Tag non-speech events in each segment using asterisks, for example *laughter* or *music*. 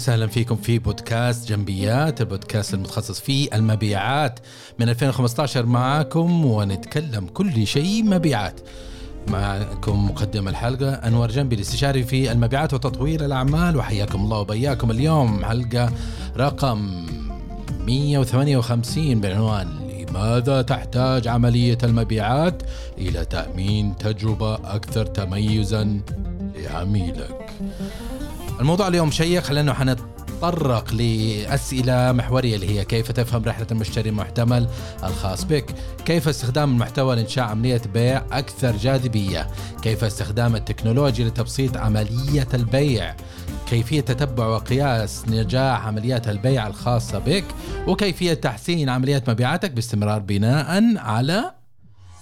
وسهلا فيكم في بودكاست جنبيات البودكاست المتخصص في المبيعات. من 2015 معاكم ونتكلم كل شيء مبيعات. معكم مقدم الحلقة أنور جنبي الاستشاري في المبيعات وتطوير الأعمال وحياكم الله وبياكم اليوم. حلقة رقم 158 بعنوان لماذا تحتاج عملية المبيعات إلى تأمين تجربة أكثر تميزا لعميلك؟ الموضوع اليوم شيق لأنه حنتطرق لأسئلة محورية اللي هي كيف تفهم رحلة المشتري المحتمل الخاص بك. كيف استخدام المحتوى لإنشاء عملية بيع أكثر جاذبية؟ كيف استخدام التكنولوجيا لتبسيط عملية البيع؟ كيفية تتبع وقياس نجاح عمليات البيع الخاصة بك؟ وكيفية تحسين عمليات مبيعاتك باستمرار بناء على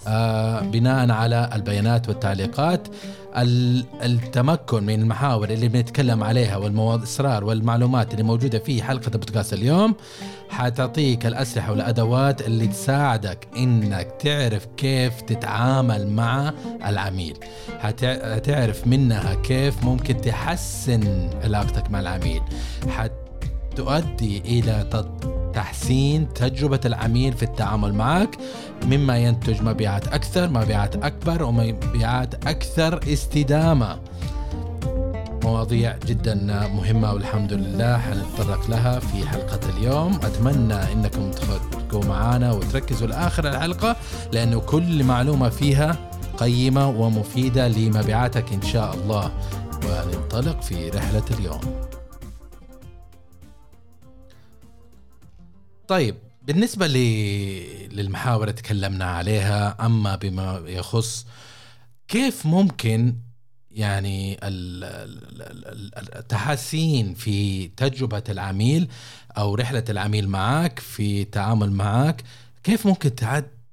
آه بناء على البيانات والتعليقات؟ التمكن من المحاور اللي بنتكلم عليها والاسرار والمعلومات اللي موجودة في حلقة البودكاست اليوم حتعطيك الأسلحة والأدوات اللي تساعدك إنك تعرف كيف تتعامل مع العميل. حتعرف منها كيف ممكن تحسن علاقتك مع العميل. حتؤدي إلى تحسين تجربة العميل في التعامل معك مما ينتج مبيعات أكثر مبيعات أكبر ومبيعات أكثر استدامة. مواضيع جدا مهمة والحمد لله حنتطرق لها في حلقة اليوم. أتمنى أنكم تبقوا معنا وتركزوا لآخر الحلقة لأنه كل معلومة فيها قيمة ومفيدة لمبيعاتك إن شاء الله. وننطلق في رحلة اليوم. طيب بالنسبة للمحاور اللي تكلمنا عليها أما بما يخص كيف ممكن يعني التحسين في تجربة العميل أو رحلة العميل معك في التعامل معك كيف ممكن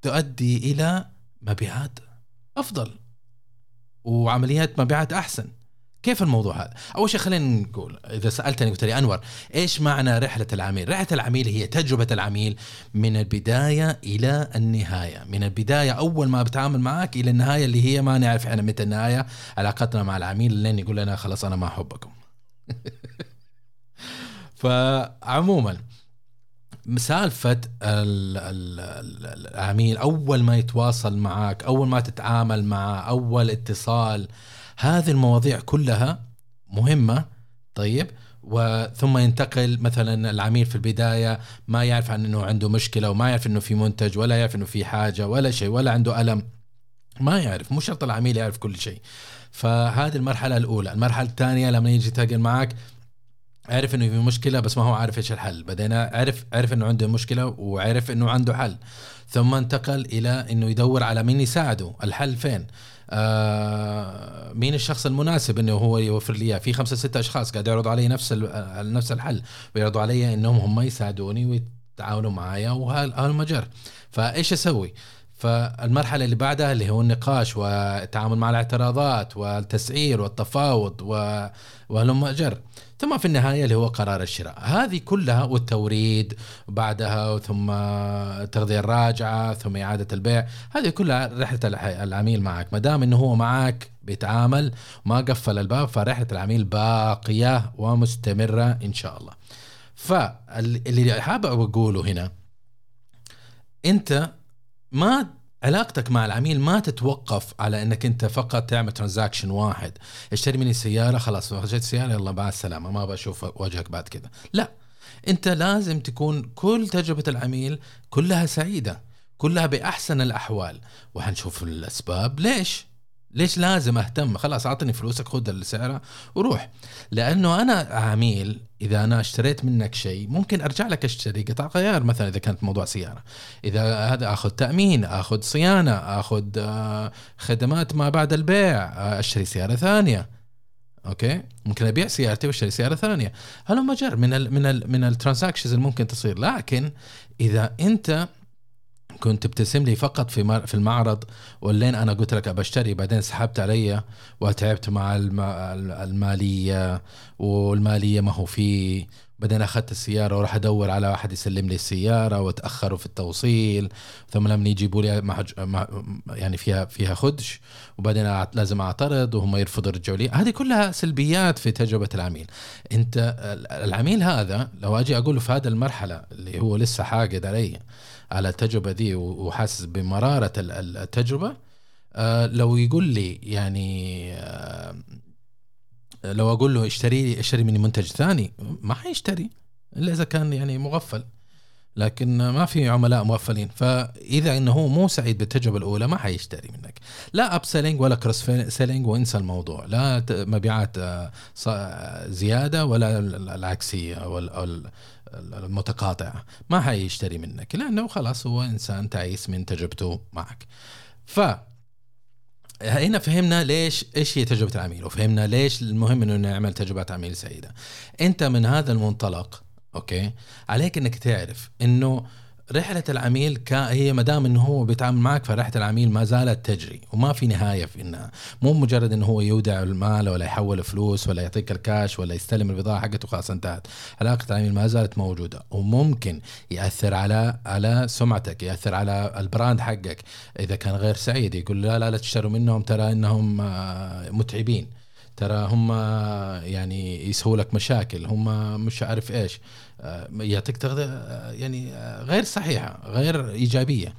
تؤدي إلى مبيعات أفضل وعمليات مبيعات أحسن؟ كيف الموضوع هذا؟ أول شيء خلينا نقول إذا سألتني قلت لي أنور إيش معنى رحلة العميل؟ رحلة العميل هي تجربة العميل من البداية إلى النهاية، من البداية أول ما بتعامل معك إلى النهاية اللي هي ما نعرف إحنا متى النهاية علاقتنا مع العميل لين يقول لنا خلاص أنا ما أحبكم. *laughs* فعموما سالفة العميل أول ما يتواصل معك أول ما تتعامل معه أول اتصال هذه المواضيع كلها مهمة طيب وثم ينتقل مثلا العميل في البداية ما يعرف عن إنه عنده مشكلة وما يعرف إنه في منتج ولا يعرف إنه في حاجة ولا شيء ولا عنده ألم. ما يعرف مو شرط العميل يعرف كل شيء. فهذه المرحلة الأولى. المرحلة الثانية لما يجي يتقل معك عرف إنه في مشكلة بس ما هو عارف إيش الحل. بعدين عرف عرف إنه عنده مشكلة وعرف إنه عنده حل. ثم انتقل إلى إنه يدور على مين يساعده. الحل فين؟ آه مين الشخص المناسب إنه هو يوفر لي إياه في خمسة ستة أشخاص قاعد يعرضوا علي نفس نفس الحل ويعرضوا علي إنهم هم يساعدوني ويتعاونوا معايا وهالمجر فإيش أسوي؟ فالمرحلة اللي بعدها اللي هو النقاش والتعامل مع الاعتراضات والتسعير والتفاوض وهلم جر ثم في النهاية اللي هو قرار الشراء. هذه كلها والتوريد بعدها ثم التغذية الراجعة ثم إعادة البيع. هذه كلها رحلة العميل معك. ما دام إنه هو معك بيتعامل ما قفل الباب فرحلة العميل باقية ومستمرة إن شاء الله. فاللي حابب أقوله هنا أنت ما علاقتك مع العميل ما تتوقف على إنك أنت فقط تعمل ترانزاكشن واحد. اشتري مني سيارة خلاص خرجت السياره يلا مع السلامة ما بشوف وجهك بعد كذا لا أنت لازم تكون كل تجربة العميل كلها سعيدة كلها بأحسن الأحوال. وحنشوف الأسباب ليش. ليش لازم أهتم؟ خلاص أعطني فلوسك خذ السعره وروح. لأنه أنا عميل إذا أنا اشتريت منك شيء ممكن أرجع لك أشتري قطع غيار مثلا إذا كانت موضوع سيارة. إذا هذا آخذ تأمين آخذ صيانة آخذ آه، خدمات ما بعد البيع آه، أشتري سيارة ثانية. أوكي؟ ممكن أبيع سيارتي وأشتري سيارة ثانية. هذا مجرد من ال من ال من ال transactions اللي ممكن تصير. لكن إذا أنت كنت تبتسم لي فقط في في المعرض ولين أنا قلت لك ابشتري بعدين سحبت علي وتعبت مع المالية والمالية ما هو فيه بعدين أخذت السيارة وراح أدور على واحد يسلم لي السيارة وتأخروا في التوصيل ثم لما يجيبوا لي محج... يعني فيها فيها خدش وبعدين لازم أعترض وهم يرفضوا يرجعوا لي. هذه كلها سلبيات في تجربة العميل. أنت العميل هذا لو أجي أقول في هذه المرحلة اللي هو لسه حاقد علي على التجربة دي وحاسس بمرارة التجربة آه، لو يقول لي يعني آه، لو أقول له اشتري اشتري مني منتج ثاني ما حيشتري إلا إذا كان يعني مغفل. لكن ما في عملاء مغفلين. فإذا إنه هو مو سعيد بالتجربة الأولى ما حيشتري منك. لا up selling ولا cross selling وانسى الموضوع. لا مبيعات آه، زيادة ولا العكسية أو المتقاطعة. ما حيشتري منك. لأنه خلاص هو إنسان تعيس من تجربته معك. ف هنا فهمنا ليش إيش هي تجربة العميل وفهمنا ليش المهم إنه نعمل تجربه عميل سعيدة. أنت من هذا المنطلق أوكي عليك إنك تعرف إنه رحلة العميل هي ما دام إنه هو بيتعامل معك فرحله العميل ما زالت تجري وما في نهاية في إنها. مو مجرد إنه هو يودع المال ولا يحول فلوس ولا يعطيك الكاش ولا يستلم البضاعة حقته خلاص انتهت. علاقة العميل ما زالت موجودة وممكن يأثر على على سمعتك يأثر على ال brand حقك. إذا كان غير سعيد يقول لا لا لا تشتروا منهم ترى إنهم آه، متعبين. ترى هم يعني يسووا لك مشاكل هم مش عارف إيش. آه، يعطيك تغذية آه، يعني آه، غير صحيحة غير إيجابية.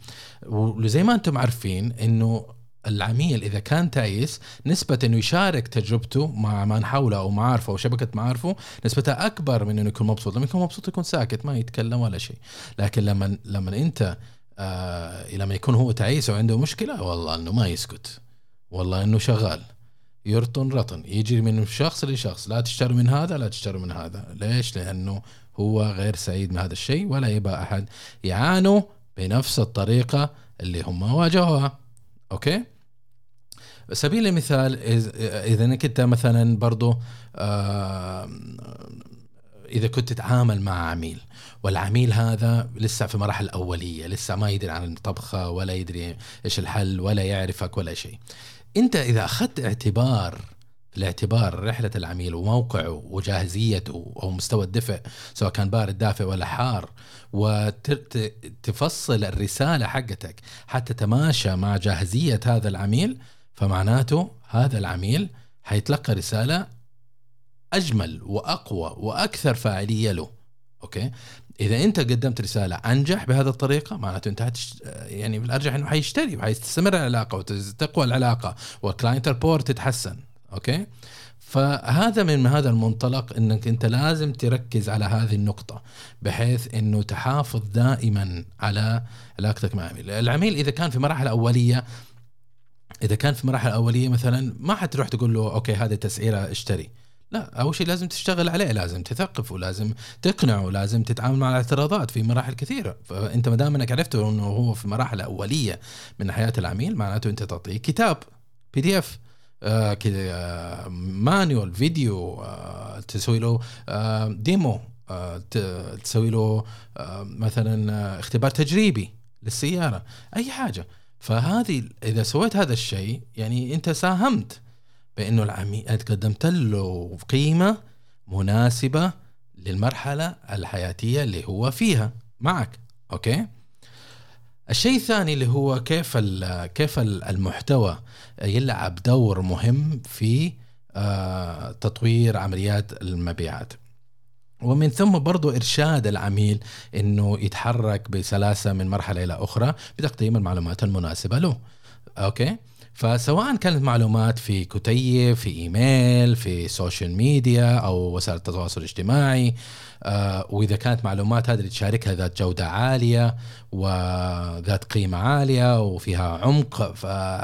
وزي ما أنتم عارفين إنه العميل إذا كان تعيس نسبة إنه يشارك تجربته مع من حوله أو معارفه أو شبكة معارفه نسبتها أكبر من إنه يكون مبسوط لما يكون مبسوط يكون ساكت ما يتكلم ولا شيء. لكن لما لما أنت آه لما يكون هو تعيس وعنده مشكلة والله إنه ما يسكت والله إنه شغال. يرطن رطن. يجي من شخص لشخص. لا تشتري من هذا لا تشتري من هذا. ليش؟ لأنه هو غير سعيد من هذا الشيء ولا يبى أحد يعانوا بنفس الطريقة اللي هم واجهوها. أوكي؟ سبيل المثال إذا أنك أنت مثلا برضو إذا كنت تتعامل مع عميل والعميل هذا لسه في مراحل أولية لسه ما يدري عن الطبخة ولا يدري إيش الحل ولا يعرفك ولا شيء. انت اذا اخذت اعتبار الاعتبار رحلة العميل وموقعه وجاهزيته أو مستوى الدفء سواء كان بارد دافئ ولا حار وتفصل الرسالة حقتك حتى تماشى مع جاهزية هذا العميل فمعناته هذا العميل حيتلقى رسالة أجمل وأقوى وأكثر فاعلية له. أوكي؟ إذا أنت قدمت رسالة أنجح بهذه الطريقة معناته أنت هتش... يعني بالأرجح إنه حيشتري وحيستمر العلاقة وتقوى العلاقة وال client rapport تتحسن أوكي؟ فهذا من هذا المنطلق إنك أنت لازم تركز على هذه النقطة بحيث إنه تحافظ دائما على علاقتك مع العميل. العميل إذا كان في مرحله أولية إذا كان في مرحله أولية مثلا ما حتروح تقول له أوكي هذه تسعيره اشتري. لا أول شيء لازم تشتغل عليه لازم تثقفه لازم تقنعه لازم تتعامل مع الاعتراضات في مراحل كثيرة. فأنت ما دام إنك عرفته إنه هو في مراحل أولية من حياة العميل معناته أنت تعطيه كتاب PDF manual فيديو آه تسوي له آه demo آه تسوي له آه مثلا آه اختبار تجريبي للسيارة أي حاجة. فهذه إذا سويت هذا الشيء يعني أنت ساهمت بأنه العميل قدمت له قيمة مناسبة للمرحلة الحياتية اللي هو فيها. معك. أوكي؟ الشيء الثاني اللي هو كيف كيف المحتوى يلعب دور مهم في آه، تطوير عمليات المبيعات. ومن ثم برضو إرشاد العميل أنه يتحرك بسلاسة من مرحلة إلى أخرى بتقديم المعلومات المناسبة له. أوكي؟ فسواء كانت معلومات في كتيب في إيميل في social media أو وسائل التواصل الاجتماعي آه وإذا كانت معلومات هذه اللي تشاركها ذات جودة عالية وذات قيمة عالية وفيها عمق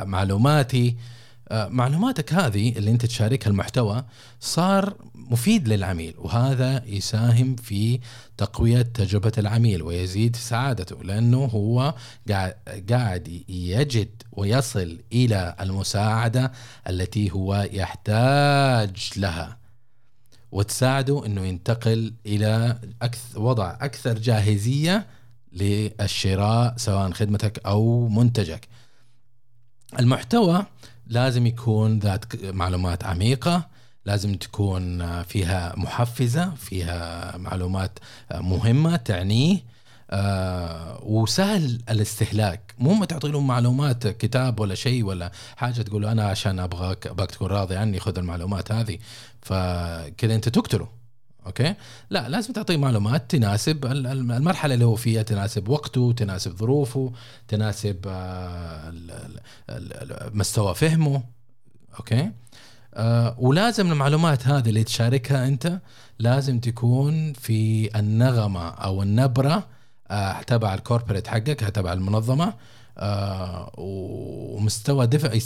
معلوماتي معلوماتك هذه اللي انت تشاركها المحتوى صار مفيد للعميل وهذا يساهم في تقوية تجربة العميل ويزيد سعادته لأنه هو قاعد يجد ويصل إلى المساعدة التي هو يحتاج لها وتساعده أنه ينتقل إلى أكثر وضع أكثر جاهزية للشراء سواء خدمتك أو منتجك. المحتوى لازم يكون ذات معلومات عميقة لازم تكون فيها محفزة فيها معلومات مهمة تعنيه آه وسهل الاستهلاك. مو ما تعطي لهم معلومات كتاب ولا شيء ولا حاجة تقول أنا عشان ابغاك أبغاك تكون راضي عني خذ المعلومات هذه. فكذا أنت تقتله. أوكي؟ لا لازم تعطيه معلومات تناسب المرحلة اللي هو فيها تناسب وقته تناسب ظروفه تناسب آه، مستوى فهمه. أوكي؟ آه ولازم المعلومات هذه اللي تشاركها أنت لازم تكون في النغمة أو النبرة آه تبع ال corporate حقك تبع المنظمة آه ومستوى دفع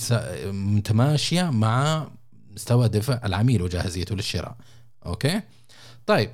متماشية مع مستوى دفع العميل وجاهزيته للشراء. أوكي؟ طيب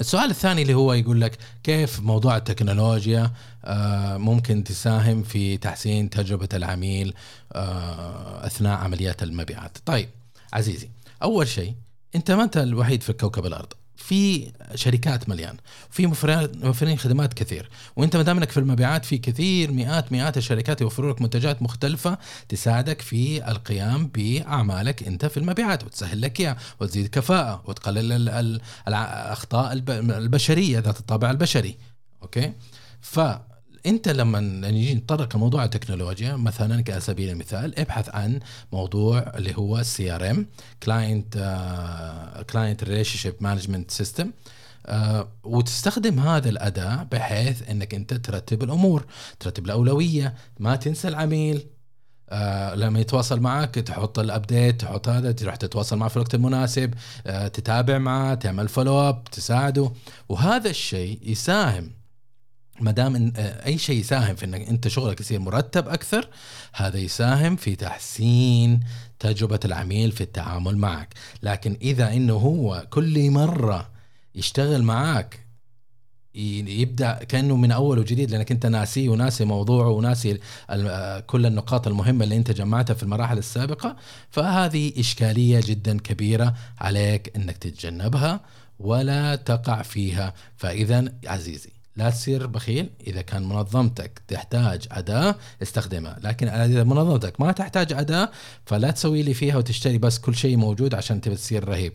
السؤال الثاني اللي هو يقول لك كيف موضوع التكنولوجيا آه، ممكن تساهم في تحسين تجربة العميل آه، أثناء عمليات المبيعات؟ طيب عزيزي أول شيء أنت ما أنت الوحيد في كوكب الأرض؟ في شركات مليان في موفرين خدمات كثير. وأنت ما دام انك في المبيعات في كثير مئات مئات الشركات يوفروا لك منتجات مختلفة تساعدك في القيام بأعمالك أنت في المبيعات وتسهل لك إياها وتزيد كفاءة وتقلل الأخطاء البشرية ذات الطابع البشري. أوكي؟ ف انت لما نجي نتطرق لموضوع التكنولوجيا مثلا كسبيل المثال ابحث عن موضوع اللي هو ال CRM client client relationship management system وتستخدم هذا الأداة بحيث إنك أنت ترتب الأمور ترتب الأولوية ما تنسى العميل آه لما يتواصل معك تحط ال update تحط هذا تروح تتواصل معه في الوقت المناسب آه تتابع معه تعمل follow up تساعده وهذا الشيء يساهم ما دام آه، أي شيء يساهم في إنك أنت شغلك يصير مرتب أكثر هذا يساهم في تحسين تجربة العميل في التعامل معك. لكن إذا إنه هو كل مرة يشتغل معك يبدأ كأنه من أول وجديد لأنك أنت ناسيه وناسي موضوعه وناسي آه، كل النقاط المهمة اللي أنت جمعتها في المراحل السابقة فهذه إشكالية جدا كبيرة عليك إنك تتجنبها ولا تقع فيها. فاذا عزيزي لا تصير بخيل. إذا كان منظمتك تحتاج أداة استخدمها. لكن إذا منظمتك ما تحتاج أداة فلا تسوي لي فيها وتشتري بس كل شيء موجود عشان تبي تصير رهيب.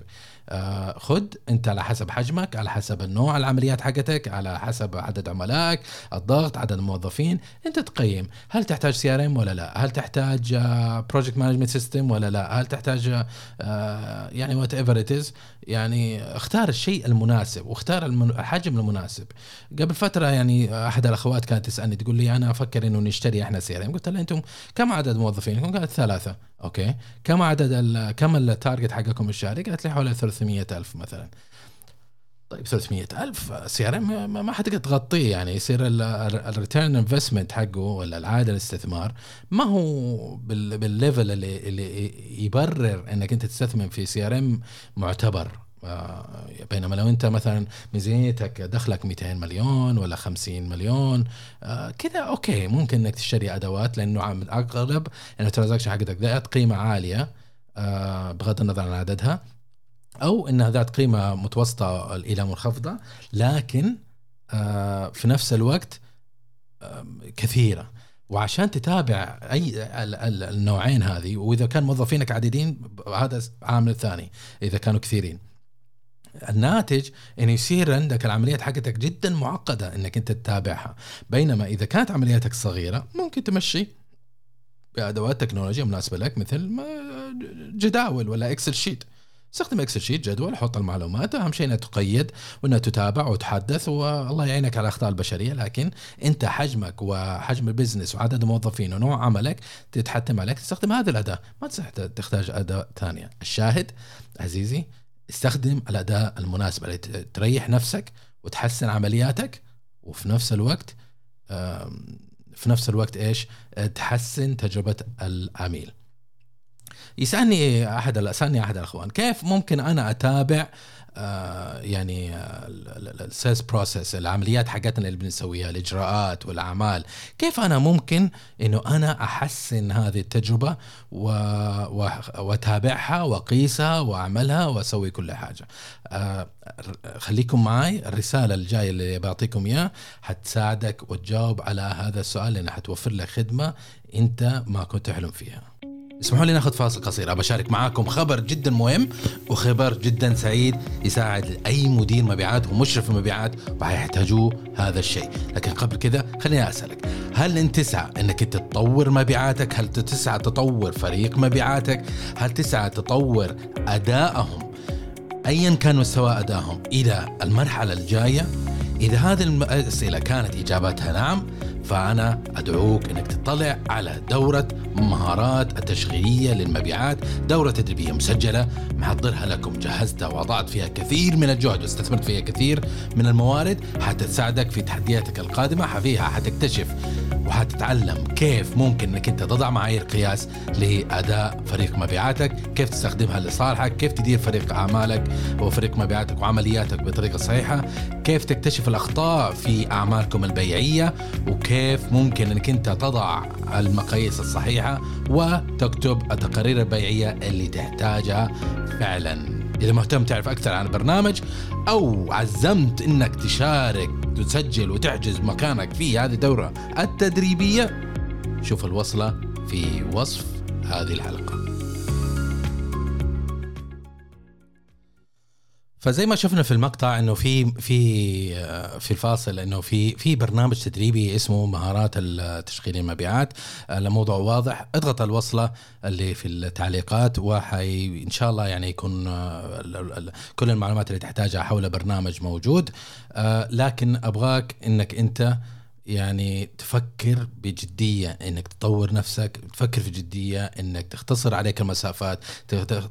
خد انت على حسب حجمك على حسب النوع العمليات حقتك على حسب عدد عملائك الضغط عدد الموظفين انت تقيم. هل تحتاج CRM ولا لا؟ هل تحتاج project management system ولا لا؟ هل تحتاج آه، يعني whatever it is يعني اختار الشيء المناسب واختار الحجم المناسب. قبل فترة يعني أحد الأخوات كانت تسألني تقول لي أنا أفكر إنه نشتري إحنا CRM قلت لها أنتم كم عدد موظفينكم؟ قالت ثلاثة. أوكي. كم عدد كم ال target حقكم الشهري؟ قالت لي حوالي 300 ألف مثلا. طيب 300 ألف. CRM ما حتقدر تغطيه يعني. يصير ال return investment حقه ولا العائد الاستثمار ما هو بال level اللي اللي يبرر إنك أنت تستثمر في CRM معتبر. بينما لو انت مثلا ميزانيتك دخلك 200 مليون ولا 50 مليون آه، كذا أوكي ممكن إنك تشتري أدوات لأنه أغلب انه الترانزاكشن حقتك ذات قيمة عالية آه، بغض النظر عن عددها. أو إنها ذات قيمة متوسطة إلى منخفضة لكن في نفس الوقت كثيرة. وعشان تتابع أي النوعين هذه وإذا كان موظفينك عديدين هذا عامل ثاني إذا كانوا كثيرين. الناتج إنه يصير عندك العمليات حقتك جدا معقدة إنك أنت تتابعها. بينما إذا كانت عملياتك صغيرة ممكن تمشي بأدوات تكنولوجيا مناسبة لك مثل جداول ولا Excel sheet استخدم Excel sheet جدول حط المعلومات أهم شيء إنها تقيد وإنها تتابع وتحدث والله يعينك على الاخطاء البشرية. لكن أنت حجمك وحجم ال business وعدد الموظفين ونوع عملك تتحتم عليك تستخدم هذه الأداة. ما تحتاج أداة ثانية. الشاهد عزيزي استخدم الأداة المناسبة اللي تريح نفسك وتحسن عملياتك وفي نفس الوقت في نفس الوقت إيش؟ تحسن تجربة العميل. يسألني أحد سألني أحد الأخوان كيف ممكن أنا أتابع آه، يعني ال sales process العمليات حقتنا اللي بنسويها الإجراءات والأعمال. كيف أنا ممكن إنه أنا أحسن هذه التجربة وأتابعها وأقيسها وأعملها وأسوي كل حاجة؟ آه، خليكم معي الرسالة الجاية اللي بعطيكم إياها حتساعدك وتجاوب على هذا السؤال لأنها حتوفر لك خدمة أنت ما كنت تحلم فيها. اسمحوا لي ناخذ فاصل قصير. أبى أشارك معاكم خبر جدا مهم وخبر جدا سعيد يساعد أي مدير مبيعات ومشرف مبيعات وحيحتاجوه هذا الشيء. لكن قبل كذا خليني أسألك هل أنت تسعى أنك تطور مبيعاتك؟ هل تسعى تطور فريق مبيعاتك؟ هل تسعى تطور أدائهم؟ ايا كان مستوى أدائهم إلى المرحلة الجاية؟ إذا هذه الأسئلة كانت اجاباتها نعم فأنا أدعوك أنك تطلع على دورة مهارات التشغيلية للمبيعات دورة تدريبية مسجلة. محضرها لكم جهزتها وضعت فيها كثير من الجهد واستثمرت فيها كثير من الموارد. حتى تساعدك في تحدياتك القادمة فيها حتكتشف وحتتعلم كيف ممكن إنك أنت تضع معايير قياس لأداء فريق مبيعاتك، كيف تستخدمها لصالحك، كيف تدير فريق أعمالك وفريق مبيعاتك وعملياتك بطريقة صحيحة، كيف تكتشف الأخطاء في أعمالكم البيعية، وكيف ممكن إنك أنت تضع المقاييس الصحيحة وتكتب التقارير البيعية اللي تحتاجها فعلا. إذا مهتم تعرف أكثر عن البرنامج أو عزمت إنك تشارك تسجل وتحجز مكانك في هذه الدورة التدريبية شوف الوصلة في وصف هذه الحلقة فزي ما شفنا في المقطع إنه في في في الفاصل إنه في في برنامج تدريبي اسمه مهارات تشغيل المبيعات الموضوع واضح اضغط الوصلة اللي في التعليقات وحي إن شاء الله يعني يكون كل المعلومات اللي تحتاجها حول برنامج موجود. لكن أبغاك إنك أنت يعني تفكر بجدية إنك تطور نفسك تفكر في جدية إنك تختصر عليك المسافات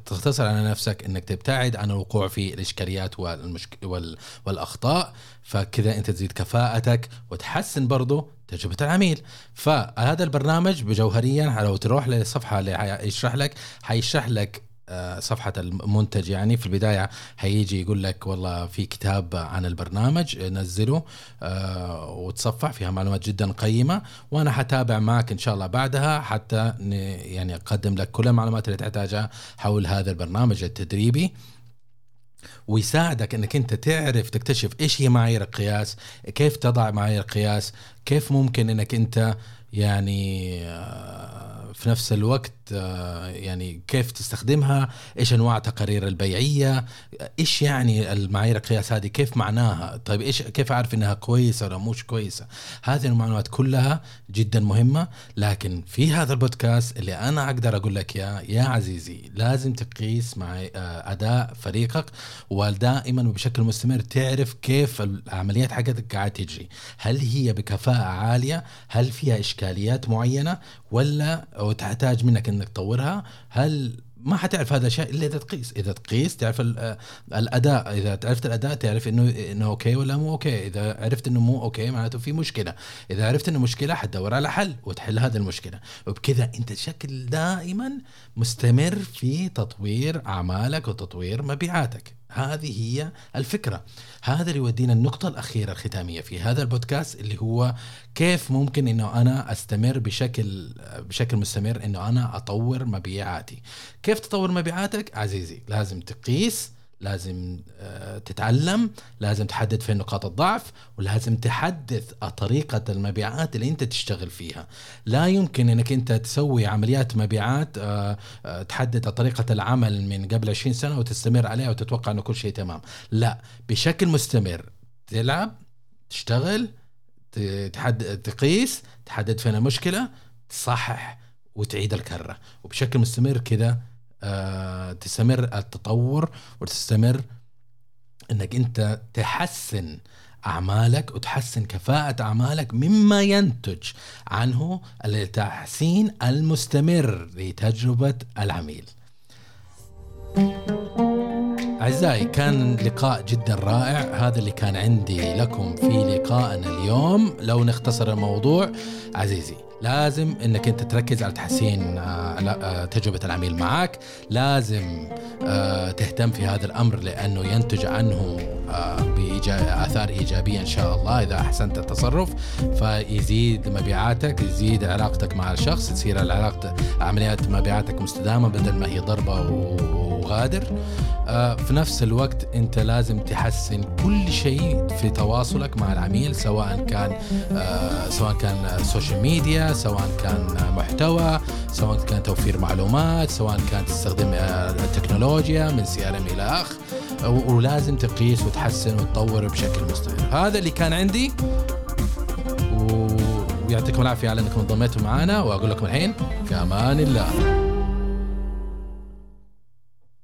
تختصر على نفسك إنك تبتعد عن الوقوع في الإشكاليات والمشك... وال... والأخطاء. فكذا أنت تزيد كفاءتك وتحسن برضو تجربة العميل. فهذا البرنامج بجوهريا لو تروح للصفحة اللي يشرح لك حيشرح لك صفحة المنتج يعني. في البداية هيجي يقول لك والله في كتاب عن البرنامج نزله آه، وتصفح فيها معلومات جدا قيمة وأنا حتابع معك إن شاء الله بعدها حتى يعني أقدم لك كل المعلومات اللي تحتاجها حول هذا البرنامج التدريبي. ويساعدك إنك أنت تعرف تكتشف إيش هي معايير القياس كيف تضع معايير القياس كيف ممكن إنك أنت يعني آه في نفس الوقت آه، يعني كيف تستخدمها؟ إيش أنواع التقارير البيعية؟ إيش يعني المعايير القياس هذه؟ كيف معناها؟ طيب إيش كيف أعرف إنها كويسة ولا مش كويسة؟ هذه المعلومات كلها جدا مهمة لكن في هذا البودكاست اللي أنا أقدر أقول لك يا يا عزيزي لازم تقيس مع آه، أداء فريقك ودائما وبشكل مستمر تعرف كيف العمليات حقتك قاعد تجري. هل هي بكفاءة عالية؟ هل فيها إشكاليات معينة؟ ولا وتحتاج منك إنك تطورها. هل ما حتعرف هذا الشيء إلا إذا تقيس؟ إذا تقيس تعرف الأداء إذا عرفت الأداء تعرف إنه إنه أوكي ولا مو أوكي. إذا عرفت إنه مو أوكي معناته في مشكلة. إذا عرفت إنه مشكلة حتدور على حل وتحل هذه المشكلة. وبكذا أنت شكل دائما مستمر في تطوير أعمالك وتطوير مبيعاتك. هذه هي الفكرة. هذا اللي يودينا النقطة الأخيرة الختامية في هذا البودكاست اللي هو كيف ممكن أنه أنا أستمر بشكل بشكل مستمر أنه أنا أطور مبيعاتي. كيف تطور مبيعاتك؟ عزيزي لازم تقيس لازم آه، تتعلم لازم تحدد فين نقاط الضعف ولازم تحدث طريقة المبيعات اللي انت تشتغل فيها. لا يمكن انك انت تسوي عمليات مبيعات آه، آه، تحدد طريقة العمل من قبل 20 سنة وتستمر عليها وتتوقع انه كل شيء تمام. لا بشكل مستمر. تلعب تشتغل تحدد تقيس تحدد فين المشكلة تصحح وتعيد الكرة. وبشكل مستمر كذا تستمر التطور وتستمر إنك أنت تحسن أعمالك وتحسن كفاءة أعمالك مما ينتج عنه التحسين المستمر لتجربة العميل. أعزائي كان لقاء جدا رائع. هذا اللي كان عندي لكم في لقائنا اليوم. لو نختصر الموضوع عزيزي لازم إنك أنت تركز على تحسين آه، آه، تجربة العميل معك. لازم آه، تهتم في هذا الأمر لأنه ينتج عنه آثار إيجابية إن شاء الله. إذا أحسنت التصرف فيزيد مبيعاتك يزيد علاقتك مع الشخص تصير العلاقه عمليات مبيعاتك مستدامة بدل ما هي ضربة و مغادر آه، في نفس الوقت انت لازم تحسن كل شيء في تواصلك مع العميل سواء كان آه، سواء كان سوشيال ميديا سواء كان محتوى سواء كان توفير معلومات سواء كان تستخدم التكنولوجيا من CRM إلى اخ ولازم تقيس وتحسن وتطور بشكل مستمر. هذا اللي كان عندي. ويعطيكم العافية على إنكم انضميتوا معنا وأقول لكم الحين في أمان الله.